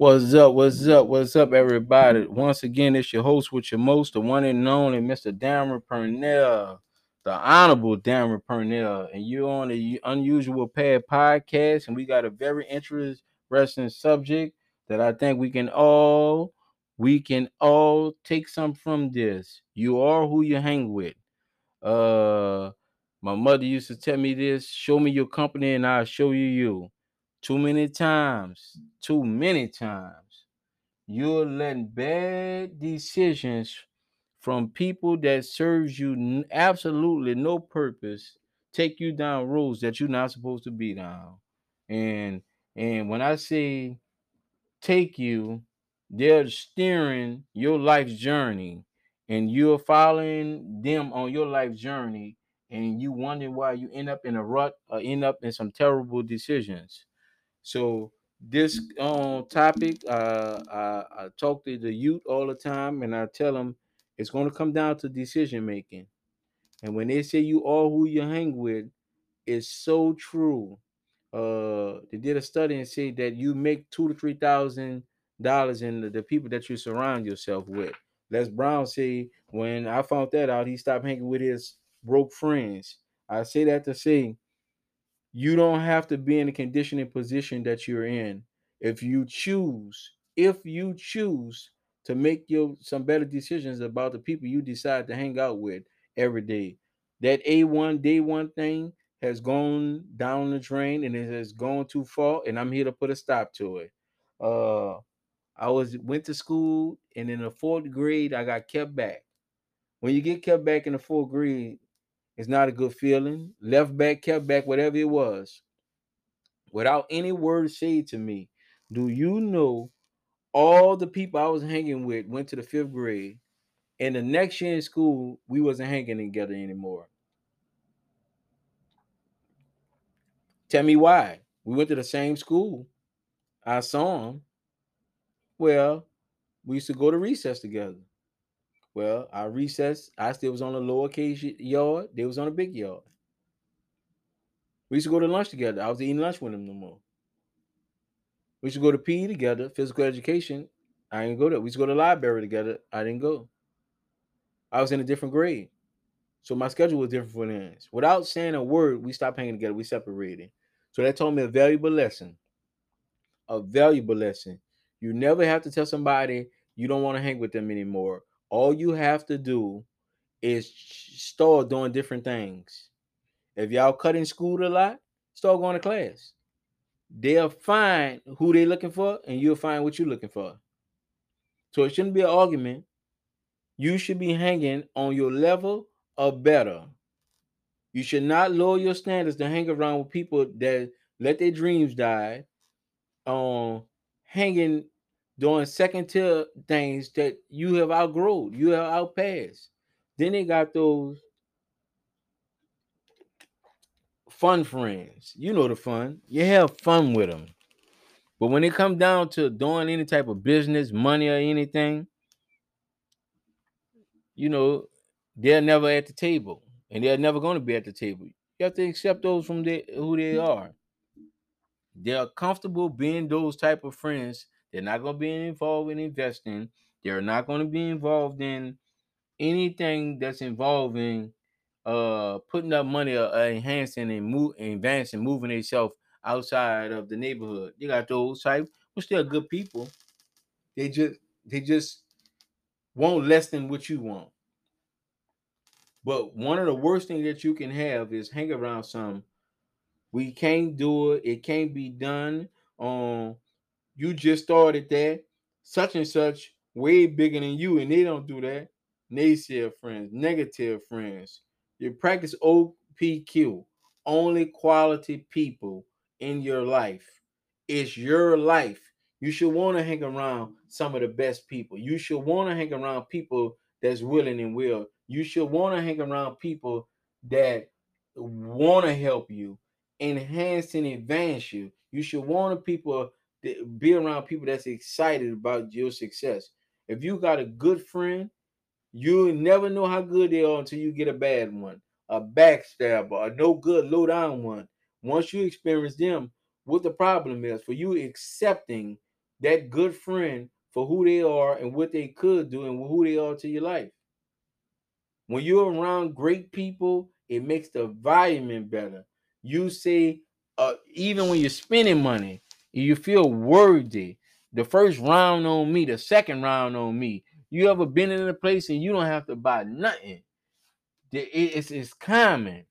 What's up? What's up? What's up, everybody? Once again, it's your host with your most, the one and only Mr. Darren Purnell, the Honorable Darren Purnell, and you're on the Unusual Path podcast, and we got a very interesting subject that I think we can all we can all take some from this. You are who you hang with. Uh, my mother used to tell me this: "Show me your company, and I'll show you you." Too many times, too many times, you're letting bad decisions from people that serves you absolutely no purpose take you down roads that you're not supposed to be down. And and when I say take you, they're steering your life's journey and you're following them on your life journey and you wonder why you end up in a rut or end up in some terrible decisions. So this um topic, uh, I, I talk to the youth all the time, and I tell them it's going to come down to decision making. And when they say you are who you hang with, it's so true. Uh, they did a study and say that you make two to three thousand dollars in the, the people that you surround yourself with. Les Brown say when I found that out, he stopped hanging with his broke friends. I say that to say you don't have to be in the conditioning position that you're in. If you choose if you choose to make your some better decisions about the people you decide to hang out with every day that a1 day one thing has gone down the drain and it has gone too far and i'm here to put a stop to it. Uh i was went to school and in the fourth grade i got kept back. When you get kept back in the fourth grade it's not a good feeling. Left back, kept back, whatever it was. Without any word said to me, do you know all the people I was hanging with went to the fifth grade, and the next year in school we wasn't hanging together anymore. Tell me why. We went to the same school. I saw him. Well, we used to go to recess together. Well, our recess, I still was on the lowercase yard. They was on the big yard. We used to go to lunch together. I was eating lunch with them no more. We used to go to PE together, physical education. I didn't go there. We used to go to library together. I didn't go. I was in a different grade. So my schedule was different for them. Without saying a word, we stopped hanging together. We separated. So that taught me a valuable lesson. A valuable lesson. You never have to tell somebody you don't want to hang with them anymore all you have to do is start doing different things. If y'all cutting school a lot, start going to class. They'll find who they're looking for, and you'll find what you're looking for. So it shouldn't be an argument. You should be hanging on your level or better. You should not lower your standards to hang around with people that let their dreams die on um, hanging doing second tier things that you have outgrown, you have outpassed. Then they got those fun friends. You know the fun. You have fun with them. But when it comes down to doing any type of business, money, or anything, you know, they're never at the table. And they're never going to be at the table. You have to accept those from the, who they mm. are. They're comfortable being those type of friends they're not going to be involved in investing. They're not going to be involved in anything that's involving uh putting up money uh, enhancing and move advancing, moving themselves outside of the neighborhood. You got those type, but still good people. They just they just want less than what you want. But one of the worst things that you can have is hang around some. We can't do it. It can't be done. Um, you just started that, such and such, way bigger than you, and they don't do that. Naysayer friends, negative friends. You practice OPQ, only quality people in your life. It's your life. You should want to hang around some of the best people. You should want to hang around people that's willing and will. You should want to hang around people that want to help you, enhance and advance you. You should want people be around people that's excited about your success. If you got a good friend, you never know how good they are until you get a bad one, a backstabber, a no good low down one. Once you experience them, what the problem is for you accepting that good friend for who they are and what they could do and who they are to your life. When you're around great people, it makes the environment better. You say, uh, even when you're spending money, you feel worthy. The first round on me, the second round on me. You ever been in a place and you don't have to buy nothing? It's, it's common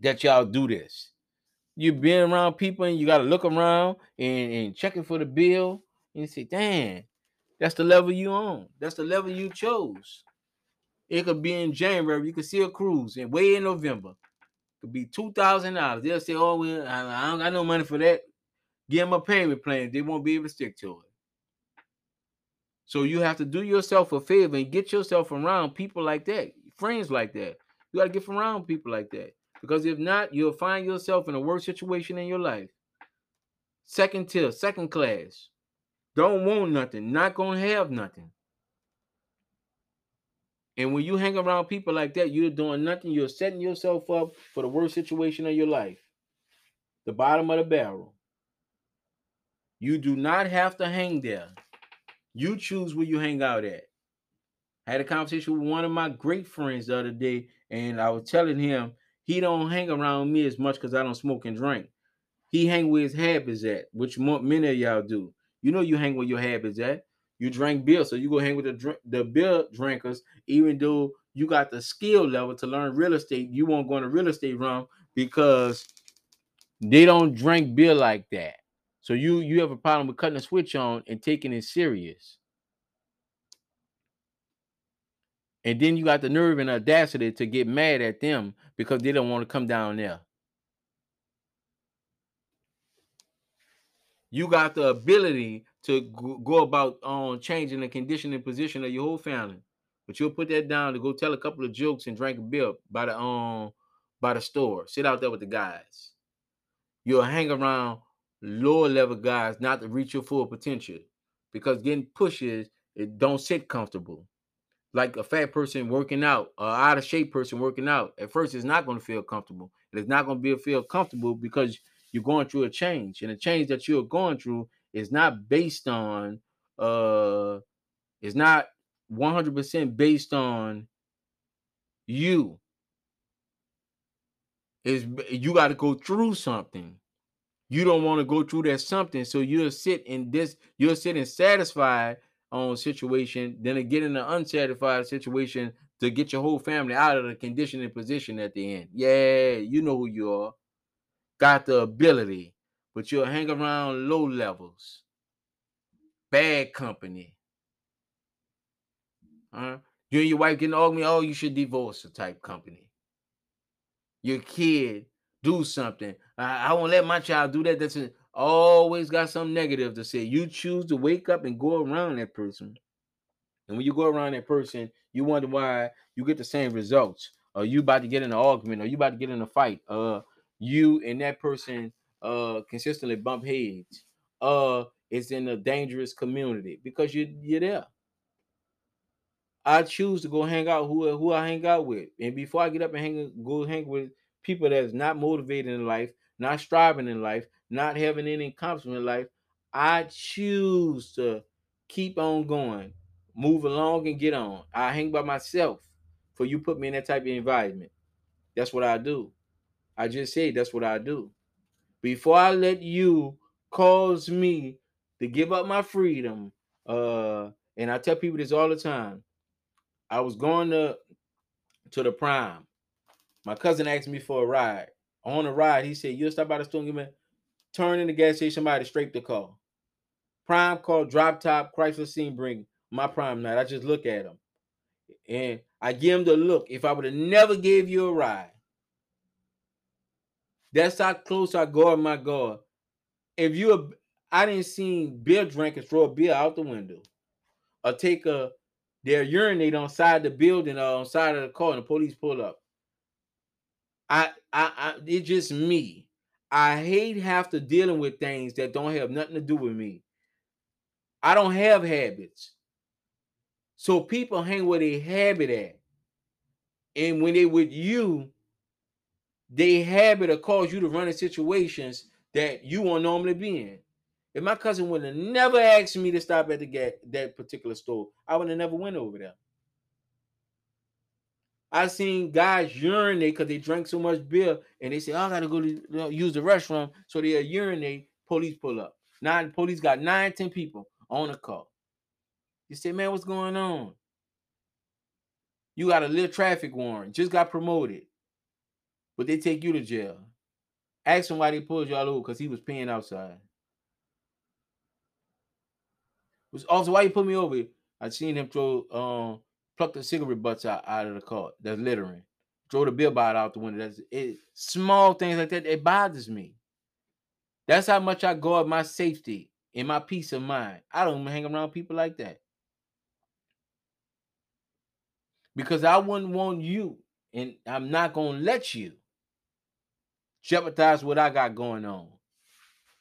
that y'all do this. You've been around people and you got to look around and, and checking for the bill and you say, damn, that's the level you on. That's the level you chose. It could be in January. You could see a cruise and way in November. It could be two thousand dollars. They'll say, "Oh, well, I, don't got no money for that." Give them a payment plan. They won't be able to stick to it. So you have to do yourself a favor and get yourself around people like that, friends like that. You got to get around people like that because if not, you'll find yourself in a worse situation in your life. Second tier, second class. Don't want nothing. Not gonna have nothing. And when you hang around people like that, you're doing nothing. You're setting yourself up for the worst situation of your life. The bottom of the barrel. You do not have to hang there. You choose where you hang out at. I had a conversation with one of my great friends the other day, and I was telling him he don't hang around me as much because I don't smoke and drink. He hang where his habits at, which many of y'all do. You know you hang where your habits at. You drink beer, so you go hang with the drink, the beer drinkers, even though you got the skill level to learn real estate. You won't go in a real estate room because they don't drink beer like that. So you you have a problem with cutting a switch on and taking it serious. And then you got the nerve and audacity to get mad at them because they don't want to come down there. You got the ability to go about um changing the condition and position of your whole family. But you'll put that down to go tell a couple of jokes and drink a beer by the um by the store. Sit out there with the guys. You'll hang around lower level guys not to reach your full potential because getting pushes it don't sit comfortable. Like a fat person working out, or out of shape person working out. At first, it's not going to feel comfortable. It's not going to be feel comfortable because you're going through a change, and the change that you're going through is not based on uh it's not 100% based on you is you got to go through something you don't want to go through that something so you'll sit in this you'll sit and satisfied on situation then get in an unsatisfied situation to get your whole family out of the conditioning position at the end yeah you know who you are got the ability but you'll hang around low levels, bad company. Huh? You and your wife getting argument, oh, you should divorce the type company. Your kid do something. I, I won't let my child do that. That's always got some negative to say. You choose to wake up and go around that person. And when you go around that person, you wonder why you get the same results. Are you about to get in an argument? Are you about to get in a fight? Uh, you and that person uh consistently bump heads, uh, it's in a dangerous community because you you're there. I choose to go hang out who who I hang out with, and before I get up and hang go hang with people that's not motivated in life, not striving in life, not having any accomplishment in life, I choose to keep on going, move along and get on. I hang by myself for you put me in that type of environment. That's what I do. I just say that's what I do before I let you cause me to give up my freedom, uh, and I tell people this all the time. I was going to to the prime. My cousin asked me for a ride. On the ride, he said, You'll stop by the store and give me turn in the gas station, somebody straight the car. Prime call, drop top, Chrysler Sebring my prime night. I just look at him. And I give him the look. If I would have never gave you a ride, that's how close I guard my guard. If you, I didn't see beer drinkers throw a beer out the window, or take a their urinate on side the building or on side of the car, and the police pull up. I, I, I, it's just me. I hate have to dealing with things that don't have nothing to do with me. I don't have habits. So people hang where they habit at. And when they with you, they habit or cause you to run in situations that you won't normally be in. If my cousin would have never asked me to stop at the ga- that particular store, I would have never went over there. I seen guys urinate because they drank so much beer and they say, oh, I gotta go to know, use the restroom. So they urinate, police pull up. Nine police got nine, ten people on the car. You say, man, what's going on? You got a little traffic warrant, just got promoted, but they take you to jail. Ask him why they pulled y'all over because he was peeing outside. Was also why you put me over? I seen him throw um pluck the cigarette butts out, out of the car that's littering. Throw the bottle out the window. That's it. Small things like that, it bothers me. That's how much I guard my safety and my peace of mind. I don't hang around people like that. Because I wouldn't want you, and I'm not gonna let you jeopardize what I got going on.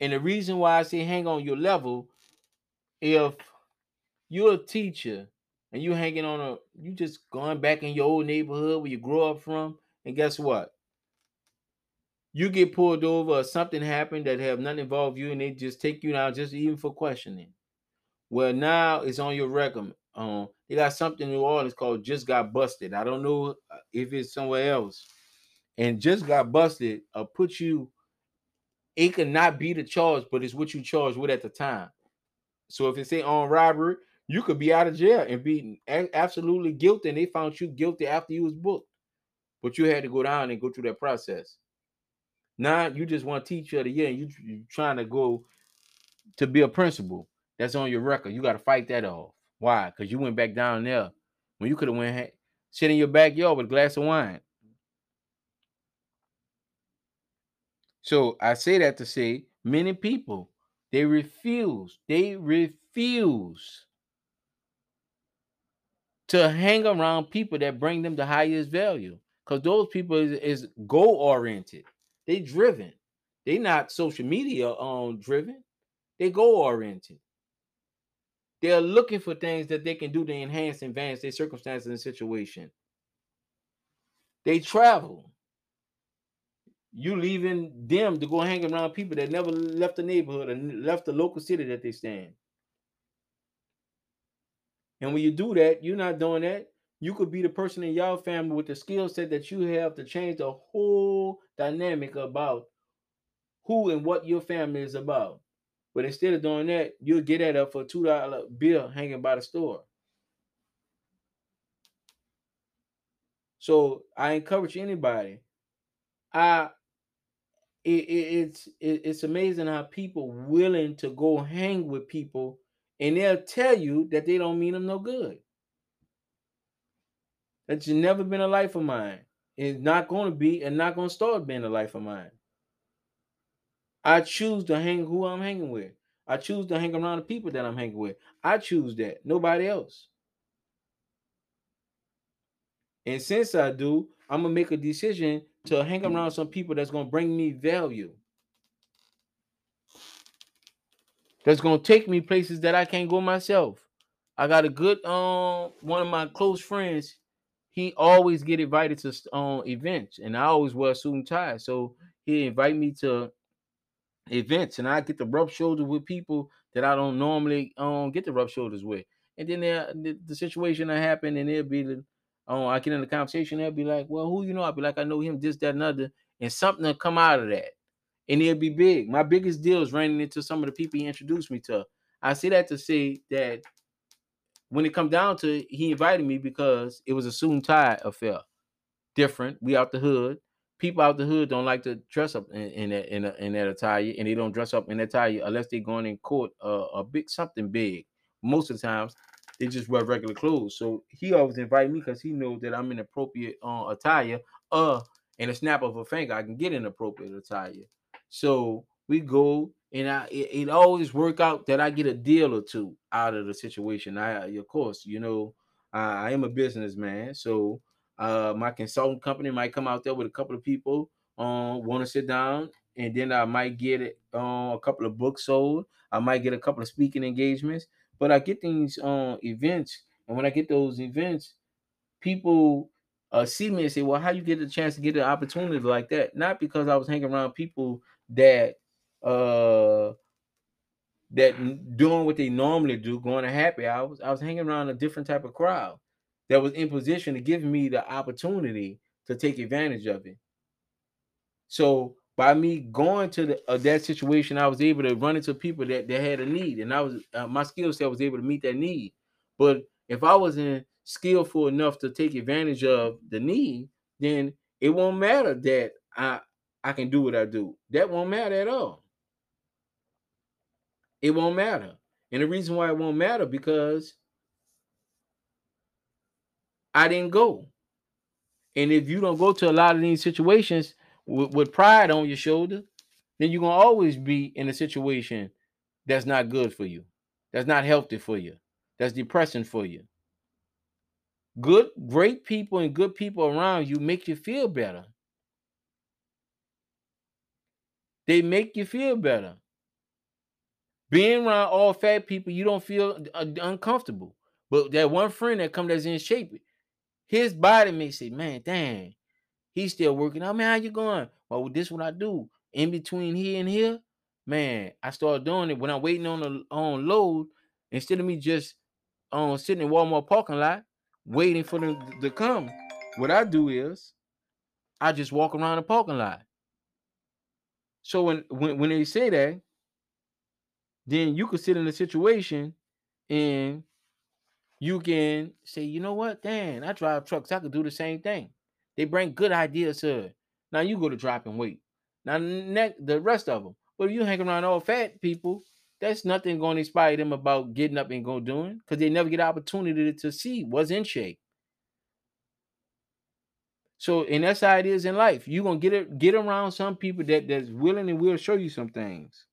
And the reason why I say hang on your level, if you're a teacher and you hanging on a you just going back in your old neighborhood where you grew up from, and guess what? You get pulled over or something happened that have nothing involved you, and they just take you down just even for questioning. Well, now it's on your record. Um, they got something in New Orleans called "Just Got Busted." I don't know uh, if it's somewhere else, and "Just Got Busted" uh, put you. It could not be the charge, but it's what you charged with at the time. So if it say on robbery, you could be out of jail and be absolutely guilty, and they found you guilty after you was booked. But you had to go down and go through that process. Now you just want teacher of the year, and you you trying to go to be a principal. That's on your record. You got to fight that off. Why? Because you went back down there when you could have went sit in your backyard with a glass of wine. So I say that to say many people they refuse. They refuse to hang around people that bring them the highest value because those people is, is goal oriented. They driven. They not social media um driven. They goal oriented. They're looking for things that they can do to enhance and advance their circumstances and situation. They travel. You leaving them to go hang around people that never left the neighborhood and left the local city that they stand. And when you do that, you're not doing that. You could be the person in your family with the skill set that you have to change the whole dynamic about who and what your family is about. But instead of doing that, you'll get that up for a two dollar bill hanging by the store. So I encourage anybody. I it, it, it's it, it's amazing how people willing to go hang with people and they'll tell you that they don't mean them no good. That's never been a life of mine. It's not going to be and not going to start being a life of mine. I choose to hang who I'm hanging with. I choose to hang around the people that I'm hanging with. I choose that. Nobody else. And since I do, I'm gonna make a decision to hang around some people that's gonna bring me value. That's gonna take me places that I can't go myself. I got a good um one of my close friends. He always get invited to um events, and I always wear a suit and tie. So he invite me to events and I get to rub shoulders with people that I don't normally um get to rub shoulders with. And then there, the, the situation that happened, and it'll be the um, I get in the conversation, they'll be like, Well, who you know? I'll be like, I know him, this, that, another," and something will come out of that. And it'll be big. My biggest deal is running into some of the people he introduced me to. I say that to say that when it come down to it, he invited me because it was a soon tie affair. Different. We out the hood people out the hood don't like to dress up in, in that in, a, in that attire, and they don't dress up in that attire unless they're going in court uh, a big something big. Most of the times, they just wear regular clothes. So he always invite me because he knows that I'm in appropriate uh, attire. Uh, in a snap of a finger, I can get in appropriate attire. So we go, and I it, it always work out that I get a deal or two out of the situation. I of course, you know, I, I am a businessman, so uh, my consulting company might come out there with a couple of people um want to sit down, and then I might get uh, a couple of books sold. I might get a couple of speaking engagements, but I get these um events, and when I get those events, people uh, see me and say, "Well, how you get a chance to get an opportunity like that?" Not because I was hanging around people that uh that doing what they normally do, going to happy hours. I was hanging around a different type of crowd that was in position to give me the opportunity to take advantage of it. So by me going to the, uh, that situation, I was able to run into people that, that had a need, and I was uh, my skill set was able to meet that need. But if I wasn't skillful enough to take advantage of the need, then it won't matter that I I can do what I do. That won't matter at all. It won't matter. And the reason why it won't matter because I didn't go. And if you don't go to a lot of these situations with, with pride on your shoulder, then you're gonna always be in a situation that's not good for you, that's not healthy for you, that's depressing for you. Good, great people and good people around you make you feel better. They make you feel better. Being around all fat people, you don't feel uh, uncomfortable. But that one friend that come that's in shape, his body makes it, "Man, dang, he's still working out. Man, how you going? Well, this what I do in between here and here. Man, I start doing it when I'm waiting on the on load. Instead of me just um sitting in Walmart parking lot waiting for them to come, what I do is I just walk around the parking lot. So when when, when they say that, then you could sit in a situation and you can say, you know what, Dan, I drive trucks, I could do the same thing. They bring good ideas to it. Now you go to dropping weight. Now ne- the rest of them, but if you hang around all fat people, that's nothing going to inspire them about getting up and go doing because they never get opportunity to see what's in shape. So, and that's how it is in life. You're gonna get it, get around some people that that's willing and will show you some things.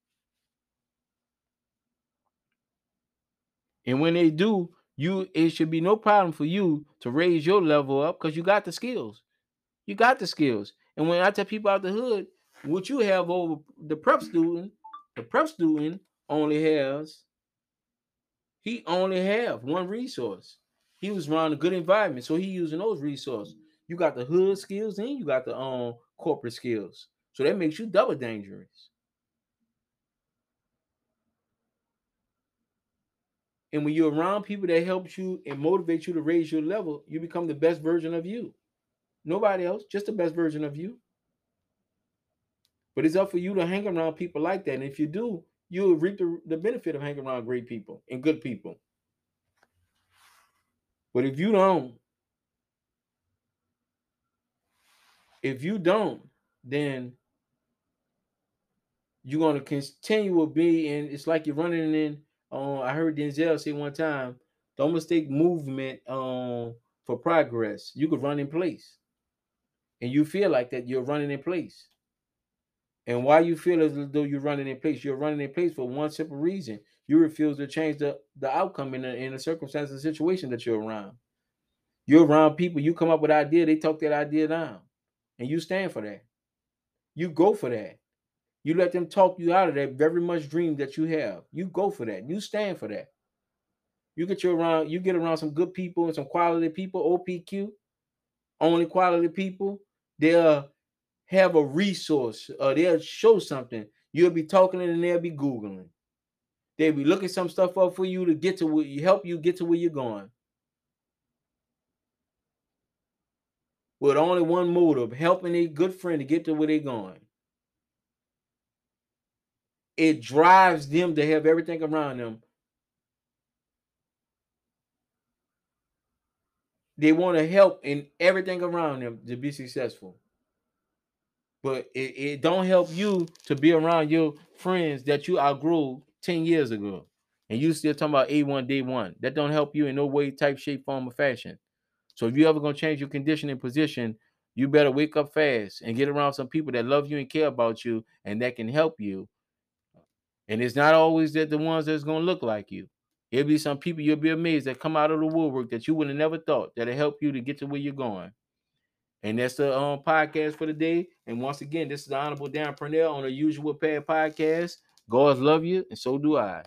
And when they do, you it should be no problem for you to raise your level up because you got the skills. You got the skills. And when I tell people out the hood, what you have over the prep student, the prep student only has he only have one resource. He was around a good environment, so he using those resources. You got the hood skills and you got the um corporate skills. So that makes you double dangerous. And when you're around people that helps you and motivate you to raise your level, you become the best version of you. Nobody else, just the best version of you. But it's up for you to hang around people like that. And if you do, you'll reap the, the benefit of hanging around great people and good people. But if you don't, if you don't, then you're gonna continue to be and It's like you're running in. Uh, I heard Denzel say one time, "Don't mistake movement um, for progress. You could run in place, and you feel like that you're running in place. And why you feel as though you're running in place, you're running in place for one simple reason: you refuse to change the the outcome in a, in a circumstance, a situation that you're around. You're around people. You come up with idea, they talk that idea down, and you stand for that. You go for that. You let them talk you out of that very much dream that you have. You go for that. You stand for that. You get you around, you get around some good people and some quality people, OPQ, only quality people, they'll have a resource or they'll show something. You'll be talking and they'll be Googling. They'll be looking some stuff up for you to get to where you help you get to where you're going. With only one motive, helping a good friend to get to where they're going it drives them to have everything around them. They want to help in everything around them to be successful. But it, it don't help you to be around your friends that you outgrew 10 years ago. And you still talking about A1 day one. That don't help you in no way, type, shape, form, or fashion. So if you ever gonna change your condition and position, you better wake up fast and get around some people that love you and care about you and that can help you and it's not always that the ones that's gonna look like you. It'll be some people you'll be amazed that come out of the woodwork that you would have never thought that'll help you to get to where you're going. And that's the um, podcast for the day. And once again, this is the Honorable Dan Purnell on the Usual Pair podcast. God love you, and so do I.